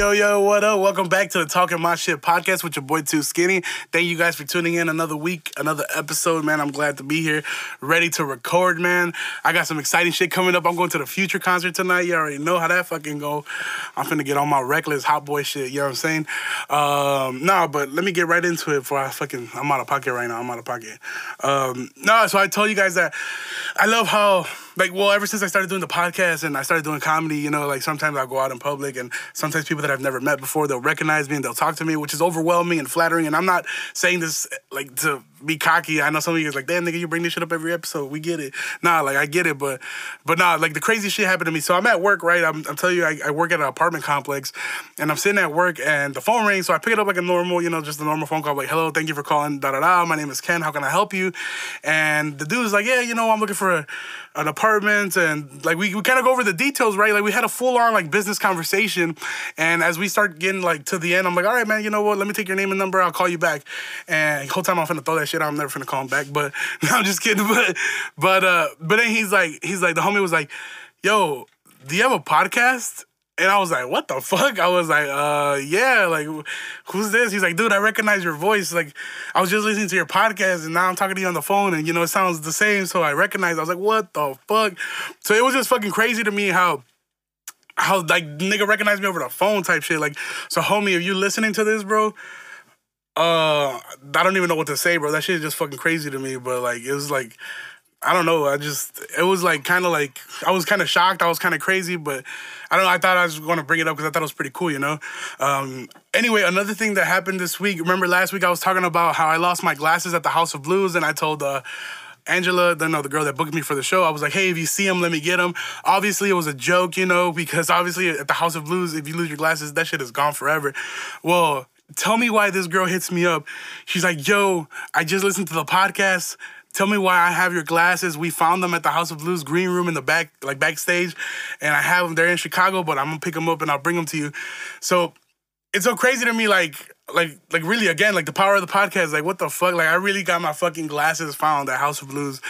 Yo, yo, what up? Welcome back to the Talking My Shit podcast with your boy Too Skinny. Thank you guys for tuning in another week, another episode, man. I'm glad to be here, ready to record, man. I got some exciting shit coming up. I'm going to the Future concert tonight. You already know how that fucking go. I'm finna get on my reckless hot boy shit, you know what I'm saying? Um, nah, but let me get right into it before I fucking, I'm out of pocket right now. I'm out of pocket. Um, no, so I told you guys that I love how like well ever since i started doing the podcast and i started doing comedy you know like sometimes i'll go out in public and sometimes people that i've never met before. They'll recognize me and they'll talk to me which is overwhelming and flattering. And i'm not saying this like to be cocky. I know some of you guys like damn nigga you bring this shit up every episode. We get it. Nah like i get it but but nah like the crazy shit happened to me. So i'm at work right? I'm, I'm telling you I, I work at an apartment complex and i'm sitting at work and the phone rings. So i pick it up like a normal you know just a normal phone call like hello thank you for calling da da da. My name is ken. How can i help you? And the dude's like yeah you know i'm looking for a, an apartment. And like we, we kind of go over the details right? Like we had a full on like business conversation and as we start getting like to the end i'm like all right man you know what let me take your name and number i'll call you back and whole time i'm finna throw that shit out i'm never finna call him back but no, i'm just kidding but but uh but then he's like he's like the homie was like yo do you have a podcast and I was like, what the fuck? I was like, uh, yeah, like, who's this? He's like, dude, I recognize your voice. Like, I was just listening to your podcast and now I'm talking to you on the phone and, you know, it sounds the same. So I recognize, I was like, what the fuck? So it was just fucking crazy to me how, how, like, nigga recognized me over the phone type shit. Like, so homie, if you listening to this, bro, uh, I don't even know what to say, bro. That shit is just fucking crazy to me. But, like, it was like, I don't know. I just it was like kind of like I was kind of shocked. I was kind of crazy, but I don't know. I thought I was going to bring it up because I thought it was pretty cool, you know. Um, anyway, another thing that happened this week. Remember last week I was talking about how I lost my glasses at the House of Blues, and I told uh, Angela, the no, the girl that booked me for the show, I was like, hey, if you see them, let me get them. Obviously, it was a joke, you know, because obviously at the House of Blues, if you lose your glasses, that shit is gone forever. Well, tell me why this girl hits me up. She's like, yo, I just listened to the podcast. Tell me why I have your glasses. We found them at the House of Blues green room in the back, like backstage, and I have them. They're in Chicago, but I'm gonna pick them up and I'll bring them to you. So it's so crazy to me, like, like, like really again, like the power of the podcast. Like, what the fuck? Like, I really got my fucking glasses found at House of Blues.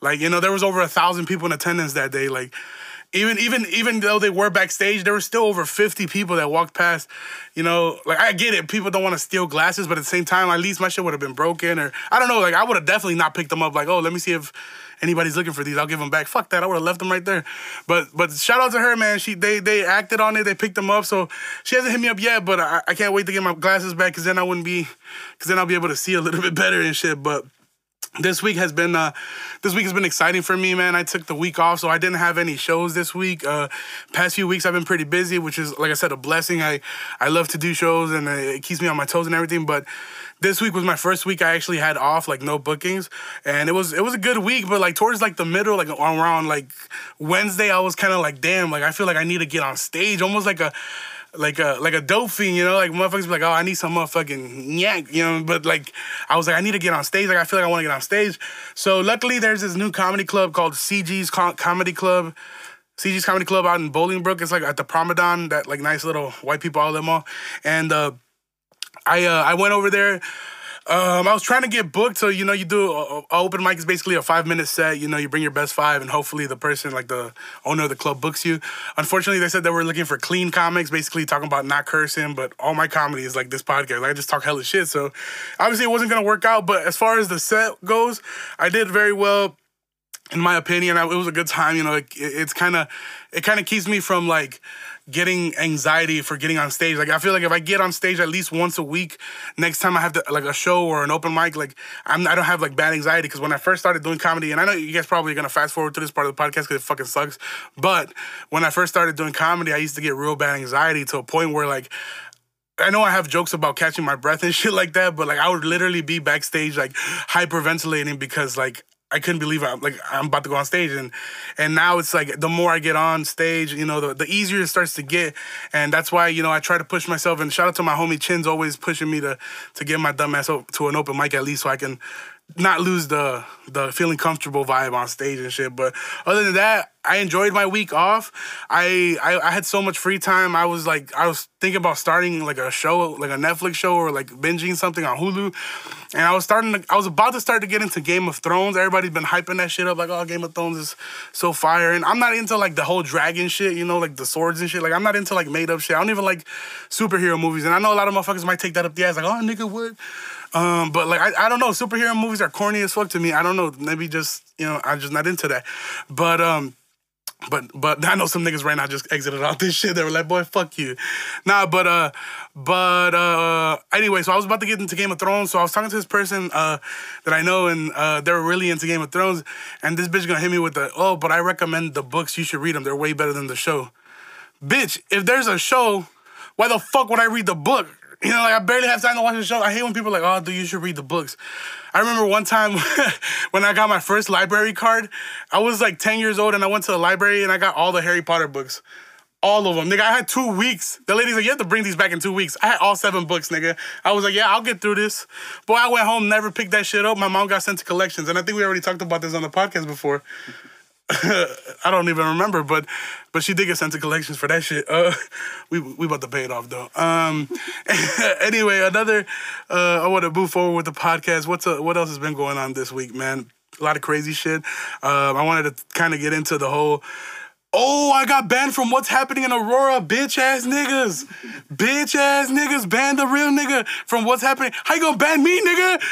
Like, you know, there was over a thousand people in attendance that day. Like, even even even though they were backstage, there were still over 50 people that walked past. You know, like I get it, people don't want to steal glasses, but at the same time, at least my shit would have been broken, or I don't know, like I would have definitely not picked them up. Like, oh, let me see if anybody's looking for these. I'll give them back. Fuck that, I would have left them right there. But but shout out to her, man. She they they acted on it. They picked them up. So she hasn't hit me up yet, but I, I can't wait to get my glasses back because then I wouldn't be, because then I'll be able to see a little bit better and shit. But this week has been uh this week has been exciting for me man. I took the week off so i didn't have any shows this week. Uh past few weeks i've been pretty busy which is like i said a blessing. I i love to do shows and it keeps me on my toes and everything but this week was my first week i actually had off like no bookings and it was it was a good week but like towards like the middle like around like wednesday i was kind of like damn like i feel like i need to get on stage almost like a like a like a dope fiend, you know, like motherfuckers be like, oh, I need some motherfucking yank, you know. But like, I was like, I need to get on stage. Like, I feel like I want to get on stage. So luckily, there's this new comedy club called CG's Com- Comedy Club. CG's Comedy Club out in Bolingbrook. It's like at the Promenade, that like nice little white people all outlet mall. And uh, I uh, I went over there. Um, I was trying to get booked, so you know, you do a, a open mic is basically a five minute set. You know, you bring your best five, and hopefully the person, like the owner of the club, books you. Unfortunately, they said they were looking for clean comics, basically talking about not cursing. But all my comedy is like this podcast. Like, I just talk hella shit, so obviously it wasn't gonna work out. But as far as the set goes, I did very well in my opinion, it was a good time. You know, it, it's kind of it kind of keeps me from like getting anxiety for getting on stage. Like I feel like if I get on stage at least once a week, next time I have to like a show or an open mic, like I'm I don't have like bad anxiety because when I first started doing comedy, and I know you guys probably are gonna fast forward to this part of the podcast because it fucking sucks, but when I first started doing comedy, I used to get real bad anxiety to a point where like. I know I have jokes about catching my breath and shit like that, but like I would literally be backstage like hyperventilating because like I couldn't believe I'm like I'm about to go on stage and and now it's like the more I get on stage, you know, the, the easier it starts to get. And that's why, you know, I try to push myself and shout out to my homie Chin's always pushing me to to get my dumb ass to an open mic at least so I can not lose the the feeling comfortable vibe on stage and shit. But other than that, I enjoyed my week off. I, I I had so much free time. I was like I was thinking about starting like a show, like a Netflix show or like binging something on Hulu. And I was starting to I was about to start to get into Game of Thrones. Everybody's been hyping that shit up like oh Game of Thrones is so fire. And I'm not into like the whole dragon shit, you know, like the swords and shit. Like I'm not into like made up shit. I don't even like superhero movies. And I know a lot of motherfuckers might take that up the ass like oh nigga what um, but like I, I don't know, superhero movies are corny as fuck to me. I don't know, maybe just you know I'm just not into that. But um, but but I know some niggas right now just exited out this shit. They were like, boy, fuck you. Nah, but uh, but uh, anyway, so I was about to get into Game of Thrones. So I was talking to this person uh that I know, and uh, they're really into Game of Thrones. And this bitch gonna hit me with the oh, but I recommend the books. You should read them. They're way better than the show. Bitch, if there's a show, why the fuck would I read the book? You know, like I barely have time to watch the show. I hate when people are like, oh, dude, you should read the books. I remember one time when I got my first library card, I was like 10 years old and I went to the library and I got all the Harry Potter books. All of them. Nigga, I had two weeks. The lady's like, you have to bring these back in two weeks. I had all seven books, nigga. I was like, yeah, I'll get through this. Boy, I went home, never picked that shit up. My mom got sent to collections. And I think we already talked about this on the podcast before. I don't even remember, but but she did get sent to collections for that shit. Uh, we we about to pay it off though. Um, anyway, another. Uh, I want to move forward with the podcast. What's uh, what else has been going on this week, man? A lot of crazy shit. Um, I wanted to kind of get into the whole. Oh, I got banned from what's happening in Aurora, bitch ass niggas. bitch ass niggas banned the real nigga from what's happening. How you gonna ban me, nigga?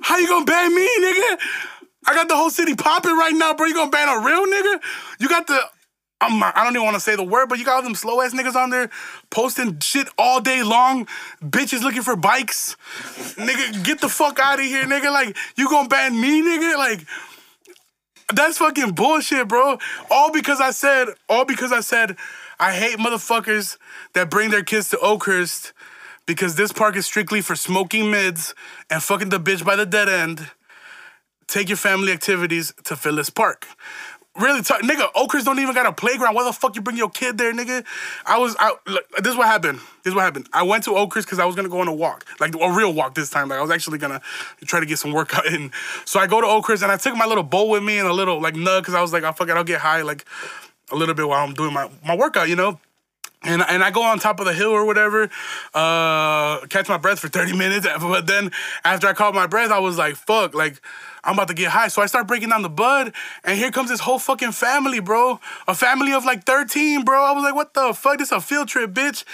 How you gonna ban me, nigga? I got the whole city popping right now, bro. You gonna ban a real nigga? You got the I'm I don't even want to say the word, but you got all them slow ass niggas on there posting shit all day long. Bitches looking for bikes. nigga, get the fuck out of here, nigga. Like, you gonna ban me, nigga? Like, that's fucking bullshit, bro. All because I said, all because I said, I hate motherfuckers that bring their kids to Oakhurst because this park is strictly for smoking mids and fucking the bitch by the dead end take your family activities to Phillips Park. Really, t- nigga, Oakhurst don't even got a playground. Why the fuck you bring your kid there, nigga? I was, I, look, this is what happened. This is what happened. I went to Oakhurst because I was gonna go on a walk, like a real walk this time. Like I was actually gonna try to get some workout in. So I go to Oakhurst and I took my little bowl with me and a little like nug because I was like, I'll oh, fuck it, I'll get high like a little bit while I'm doing my my workout, you know. And, and I go on top of the hill or whatever, uh, catch my breath for 30 minutes. But then after I caught my breath, I was like, fuck, like, I'm about to get high. So I start breaking down the bud, and here comes this whole fucking family, bro. A family of like 13, bro. I was like, what the fuck? This a field trip, bitch.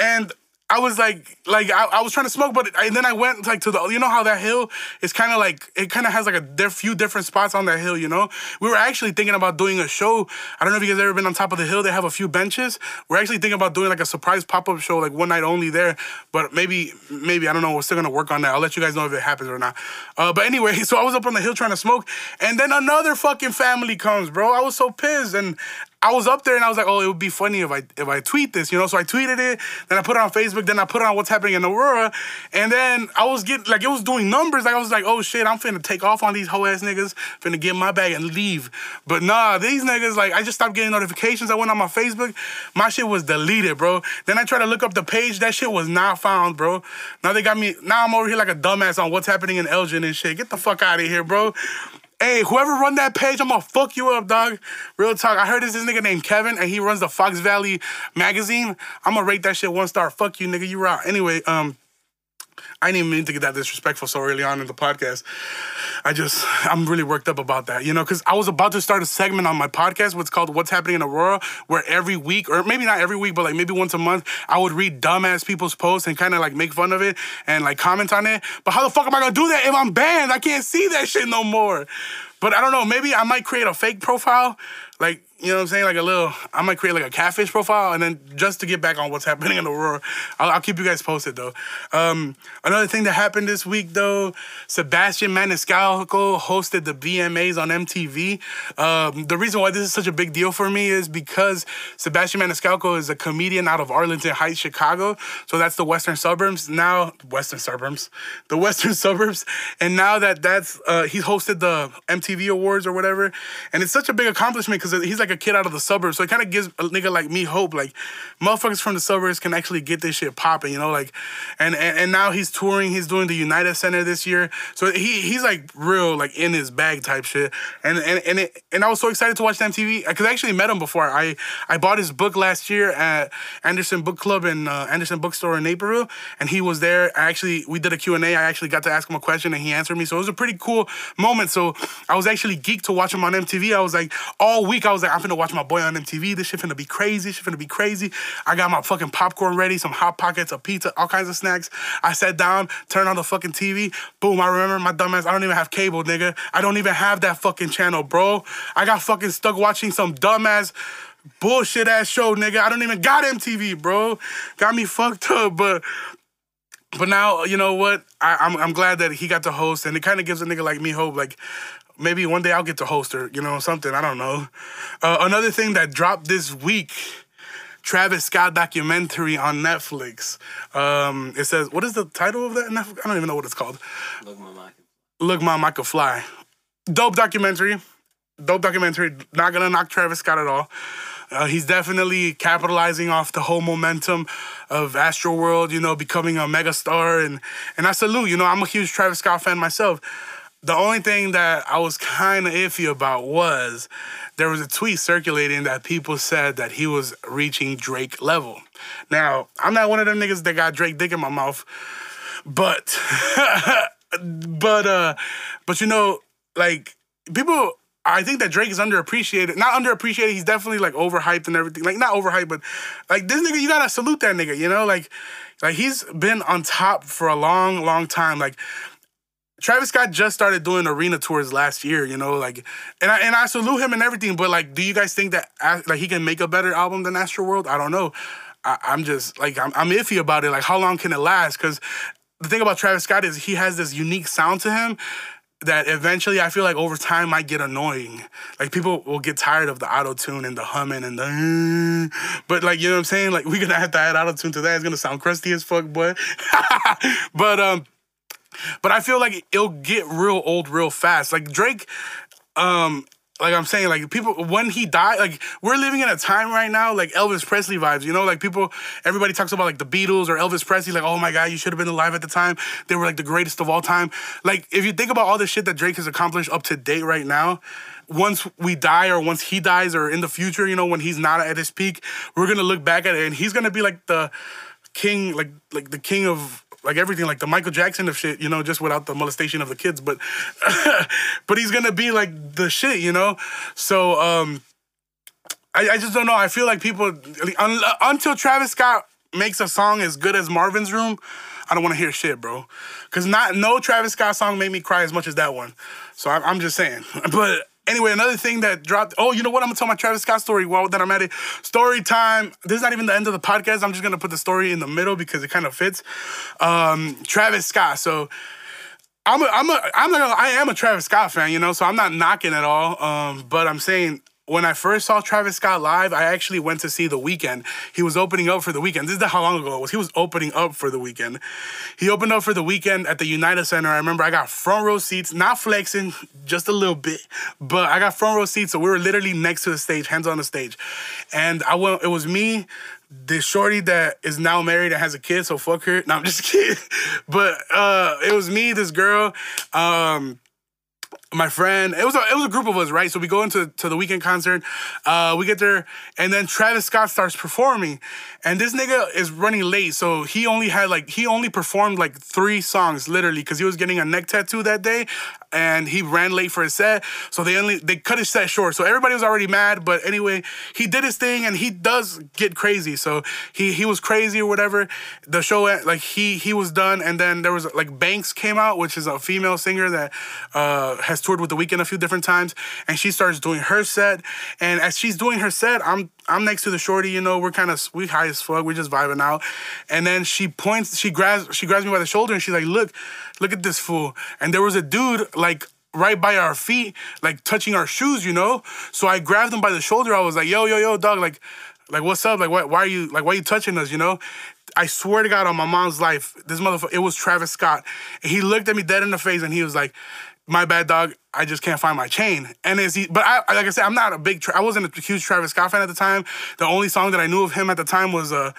And I was like, like I, I was trying to smoke, but and then I went like to the, you know how that hill is kind of like it kind of has like a few different spots on that hill. You know, we were actually thinking about doing a show. I don't know if you guys ever been on top of the hill. They have a few benches. We're actually thinking about doing like a surprise pop up show, like one night only there. But maybe, maybe I don't know. We're still gonna work on that. I'll let you guys know if it happens or not. Uh, but anyway, so I was up on the hill trying to smoke, and then another fucking family comes, bro. I was so pissed, and I was up there and I was like, oh, it would be funny if I if I tweet this, you know. So I tweeted it, then I put it on Facebook, then I put it on what's happening in Aurora, and then I was getting like it was doing numbers. Like I was like, oh shit, I'm finna take off on these hoe ass niggas, finna get my bag and leave. But nah, these niggas like I just stopped getting notifications. I went on my Facebook, my shit was deleted, bro. Then I tried to look up the page, that shit was not found, bro. Now they got me. Now I'm over here like a dumbass on what's happening in Elgin and shit. Get the fuck out of here, bro. Hey, whoever run that page, I'm gonna fuck you up, dog. Real talk. I heard this this nigga named Kevin, and he runs the Fox Valley magazine. I'm gonna rate that shit one star. Fuck you, nigga. You rock. Anyway, um, I didn't even mean to get that disrespectful so early on in the podcast. I just, I'm really worked up about that, you know, because I was about to start a segment on my podcast, what's called What's Happening in Aurora, where every week, or maybe not every week, but like maybe once a month, I would read dumbass people's posts and kind of like make fun of it and like comment on it. But how the fuck am I gonna do that if I'm banned? I can't see that shit no more. But I don't know, maybe I might create a fake profile, like you know what I'm saying? Like a little, I might create like a catfish profile, and then just to get back on what's happening in the world, I'll, I'll keep you guys posted though. Um, another thing that happened this week though, Sebastian Maniscalco hosted the VMAs on MTV. Um, the reason why this is such a big deal for me is because Sebastian Maniscalco is a comedian out of Arlington Heights, Chicago. So that's the western suburbs. Now, western suburbs, the western suburbs, and now that that's uh, he hosted the MTV Awards or whatever, and it's such a big accomplishment because he's like a kid out of the suburbs. So it kind of gives a nigga like me hope. Like motherfuckers from the suburbs can actually get this shit popping, you know. Like, and, and and now he's touring. He's doing the United Center this year. So he he's like real like in his bag type shit. And and and it, and I was so excited to watch the MTV because I actually met him before. I I bought his book last year at Anderson Book Club in uh, Anderson Bookstore in Naperville, and he was there. I actually we did a Q and A. I actually got to ask him a question and he answered me. So it was a pretty cool moment. So I was actually geeked to watch him on MTV. I was like all week I was like I'm gonna watch my boy on MTV. This shit finna be crazy. Shit finna be crazy. I got my fucking popcorn ready, some hot pockets, a pizza, all kinds of snacks. I sat down, turned on the fucking TV. Boom! I remember my dumbass. I don't even have cable, nigga. I don't even have that fucking channel, bro. I got fucking stuck watching some dumbass bullshit ass show, nigga. I don't even got MTV, bro. Got me fucked up, but but now you know what? I, am I'm, I'm glad that he got to host, and it kind of gives a nigga like me hope. Like maybe one day I'll get to host or you know something. I don't know. Uh, another thing that dropped this week. Travis Scott documentary on Netflix. Um, it says, what is the title of that? I don't even know what it's called. Look, Mom, I can, Look, Mom, I can fly. Dope documentary. Dope documentary. Not gonna knock Travis Scott at all. Uh, he's definitely capitalizing off the whole momentum of Astroworld, you know, becoming a megastar. And, and I salute, you know, I'm a huge Travis Scott fan myself. The only thing that I was kind of iffy about was there was a tweet circulating that people said that he was reaching Drake level. Now, I'm not one of them niggas that got Drake dick in my mouth, but, but, uh, but you know, like, people I think that Drake is underappreciated. Not underappreciated. He's definitely like overhyped and everything. Like not overhyped, but like this nigga, you gotta salute that nigga. You know, like like he's been on top for a long, long time. Like Travis Scott just started doing arena tours last year. You know, like and I and I salute him and everything. But like, do you guys think that like he can make a better album than Astroworld? I don't know. I, am just like I'm, I'm iffy about it. Like, how long can it last? Because the thing about Travis Scott is he has this unique sound to him that eventually I feel like over time might get annoying. Like people will get tired of the auto tune and the humming and the. But like you know what I'm saying? Like we're gonna have to add auto tune to that. It's gonna sound crusty as fuck, boy. but um, but I feel like it'll get real old real fast. Like Drake, um, like I'm saying, like people when he died, like we're living in a time right now, like Elvis Presley vibes. You know, like people, everybody talks about like the Beatles or Elvis Presley. Like, oh my god, you should have been alive at the time. They were like the greatest of all time. Like, if you think about all the shit that Drake has accomplished up to date right now, once we die or once he dies or in the future, you know, when he's not at his peak, we're gonna look back at it and he's gonna be like the king, like like the king of like everything, like the Michael Jackson of shit, you know, just without the molestation of the kids. But but he's gonna be like the shit, you know. So um, I, I just don't know. I feel like people un, until Travis Scott makes a song as good as Marvin's Room, I don't want to hear shit, bro. Cause not no Travis Scott song made me cry as much as that one. So I, I'm just saying, but Anyway, another thing that dropped. Oh, you know what? I'm gonna tell my Travis Scott story while that I'm at it. Story time. This is not even the end of the podcast. I'm just gonna put the story in the middle because it kind of fits. Um, Travis Scott. So I'm a, I'm a, I'm not gonna, I am a Travis Scott fan, you know. So I'm not knocking at all. Um, but I'm saying when I first saw Travis Scott live, I actually went to see The Weeknd. He was opening up for The Weeknd. This is how long ago it was. He was opening up for The Weeknd. He opened up for The Weeknd at the United Center. I remember I got front row seats, not flexing, just a little bit, but I got front row seats, so we were literally next to the stage, hands on the stage. And I went, it was me, this shorty that is now married and has a kid, so fuck her. No, I'm just kidding. But uh, it was me, this girl, um, my friend. It was a it was a group of us, right? So we go into to the Weeknd concert. Uh, we get there, and then Travis Scott starts performing, and this nigga is running late, so he only had like he only performed like three songs literally because he was getting a neck tattoo that day, and he ran late for his set. So they only they cut his set short. So everybody was already mad, but anyway, he did his thing, and he does get crazy. So he he was crazy or whatever. The show like he he was done, and then there was like Banks came out, which is a female singer that uh, has toured with the Weeknd a few different times, and she starts doing her set. And as she's doing her set, I'm I'm next to the shorty, you know, we're kind of we high as fuck, we're just vibing out. And then she points, she grabs she grabs me by the shoulder and she's like, "Look, look at this fool." And there was a dude like right by our feet, like touching our shoes, you know. So I grabbed him by the shoulder. I was like, "Yo, yo, yo, dog, like." Like, what's up? Like, why, why are you like, why are you touching us? You know? I swear to God, on my mom's life, this motherfucker, it was Travis Scott. And he looked at me dead in the face and he was like, "My bad, dog. I just can't find my chain." And is he? But I, like I said, I'm not a big. I wasn't a huge Travis Scott fan at the time. The only song that I knew of him at the time was uh,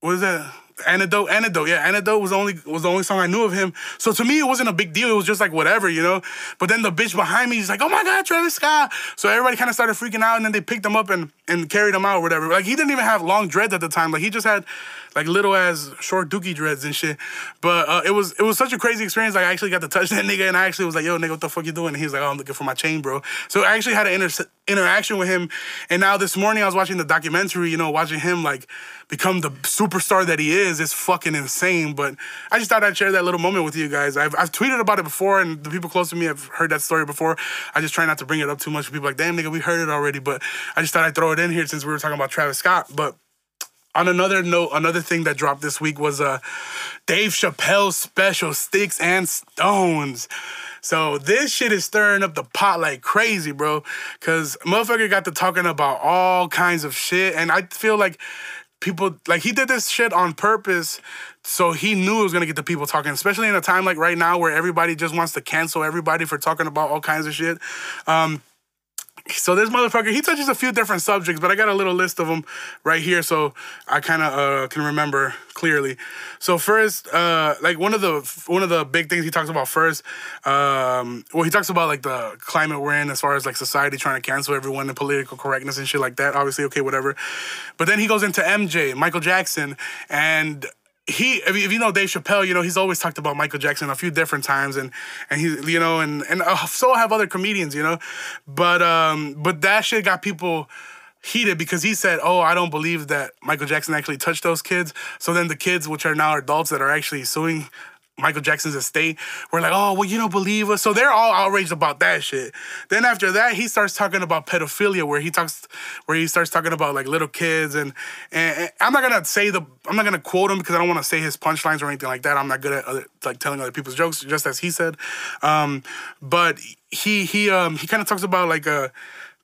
what is that? Antidote, Antidote, yeah, Antidote was only was the only song I knew of him. So to me, it wasn't a big deal. It was just like whatever, you know. But then the bitch behind me is like, "Oh my god, Travis Scott!" So everybody kind of started freaking out, and then they picked him up and and carried him out, or whatever. Like he didn't even have long dreads at the time. Like he just had like little as short dookie dreads and shit. But uh, it was it was such a crazy experience. Like I actually got to touch that nigga, and I actually was like, "Yo, nigga, what the fuck you doing?" And he was like, "Oh, I'm looking for my chain, bro." So I actually had an inter- interaction with him. And now this morning I was watching the documentary. You know, watching him like become the superstar that he is is fucking insane. But I just thought I'd share that little moment with you guys. I've, I've tweeted about it before, and the people close to me have heard that story before. I just try not to bring it up too much. People like, damn, nigga, we heard it already. But I just thought I'd throw it in here since we were talking about Travis Scott. But on another note, another thing that dropped this week was uh, Dave Chappelle's special, Sticks and Stones. So this shit is stirring up the pot like crazy, bro. Cause motherfucker got to talking about all kinds of shit. And I feel like people like he did this shit on purpose so he knew it was gonna get the people talking especially in a time like right now where everybody just wants to cancel everybody for talking about all kinds of shit um so this motherfucker he touches a few different subjects but i got a little list of them right here so i kind of uh, can remember clearly. So first uh, like one of the one of the big things he talks about first um, well he talks about like the climate we're in as far as like society trying to cancel everyone and political correctness and shit like that obviously okay whatever. But then he goes into mj michael jackson and he, if you, know Dave Chappelle, you know he's always talked about Michael Jackson a few different times, and and he, you know, and and uh, so have other comedians, you know, but um, but that shit got people heated because he said, "Oh, I don't believe that Michael Jackson actually touched those kids." So then the kids, which are now adults that are actually suing Michael Jackson's estate were like, oh, well, you don't believe us. So they're all outraged about that shit. Then after that, he starts talking about pedophilia, where he talks, where he starts talking about like little kids, and and, and I'm not gonna say the, I'm not gonna quote him because I don't want to say his punchlines or anything like that. I'm not good at other, like telling other people's jokes, just as he said. Um, but he he um he kind of talks about like uh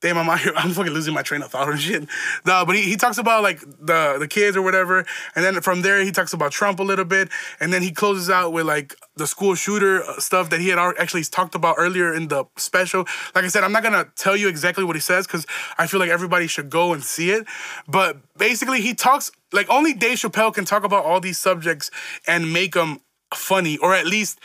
damn, I'm out here, I'm fucking losing my train of thought and shit. No, but he, he talks about like the the kids or whatever, and then from there he talks about Trump a little bit, and then he closes out with like the school shooter uh, stuff that he had actually talked about earlier in the special. Like I said, I'm not gonna tell you exactly what he says because I feel like everybody should go and see it. But basically, he talks like only Dave Chappelle can talk about all these subjects and make them funny, or at least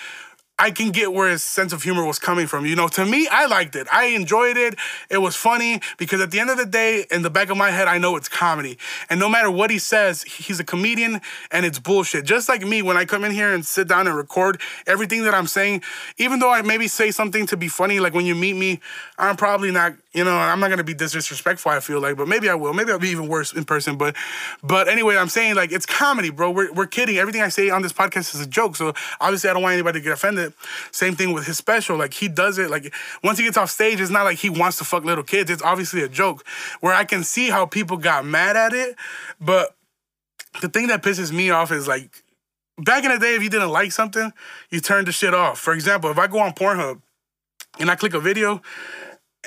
I can get where his sense of humor was coming from. You know, to me, I liked it. I enjoyed it. It was funny because at the end of the day, in the back of my head, I know it's comedy. And no matter what he says, he's a comedian and it's bullshit. Just like me, when I come in here and sit down and record everything that I'm saying, even though I maybe say something to be funny, like when you meet me, I'm probably not, you know, I'm not gonna be disrespectful, I feel like, but maybe I will. Maybe I'll be even worse in person. But but anyway, I'm saying like it's comedy, bro. We're, we're kidding. Everything I say on this podcast is a joke. So obviously I don't want anybody to get offended. Same thing with his special. Like he does it. Like once he gets off stage, it's not like he wants to fuck little kids. It's obviously a joke. Where I can see how people got mad at it, but the thing that pisses me off is like back in the day, if you didn't like something, you turned the shit off. For example, if I go on Pornhub and I click a video,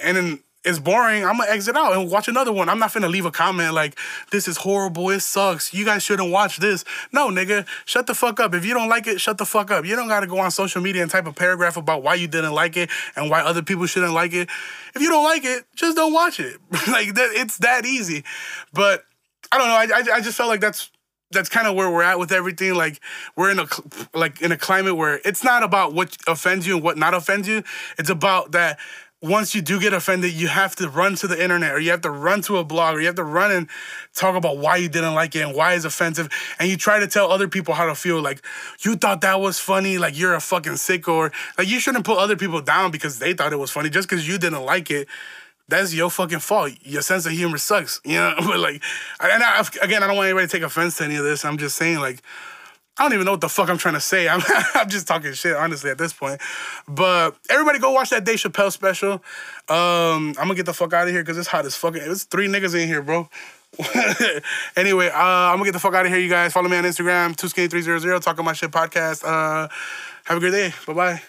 and then it's boring, I'm gonna exit out and watch another one. I'm not gonna leave a comment like, this is horrible, it sucks, you guys shouldn't watch this. No, nigga, shut the fuck up. If you don't like it, shut the fuck up. You don't gotta go on social media and type a paragraph about why you didn't like it and why other people shouldn't like it. If you don't like it, just don't watch it. like, that, it's that easy. But I don't know, I, I, I just felt like that's that's kind of where we're at with everything. Like we're in a like in a climate where it's not about what offends you and what not offends you. It's about that once you do get offended, you have to run to the internet or you have to run to a blog or you have to run and talk about why you didn't like it and why it's offensive. And you try to tell other people how to feel. Like, you thought that was funny, like you're a fucking sicko. Or like you shouldn't put other people down because they thought it was funny. Just because you didn't like it, that's your fucking fault. Your sense of humor sucks. You know? but like, and I, again, I don't want anybody to take offense to any of this. I'm just saying, like, I don't even know what the fuck I'm trying to say. I'm, I'm just talking shit, honestly, at this point. But everybody go watch that Dave Chappelle special. Um, I'm gonna get the fuck out of here because it's hot as fucking. It's three niggas in here, bro. anyway, uh, I'm gonna get the fuck out of here, you guys. Follow me on Instagram, 2skinny300, talking my shit podcast. Uh, have a great day. Bye bye.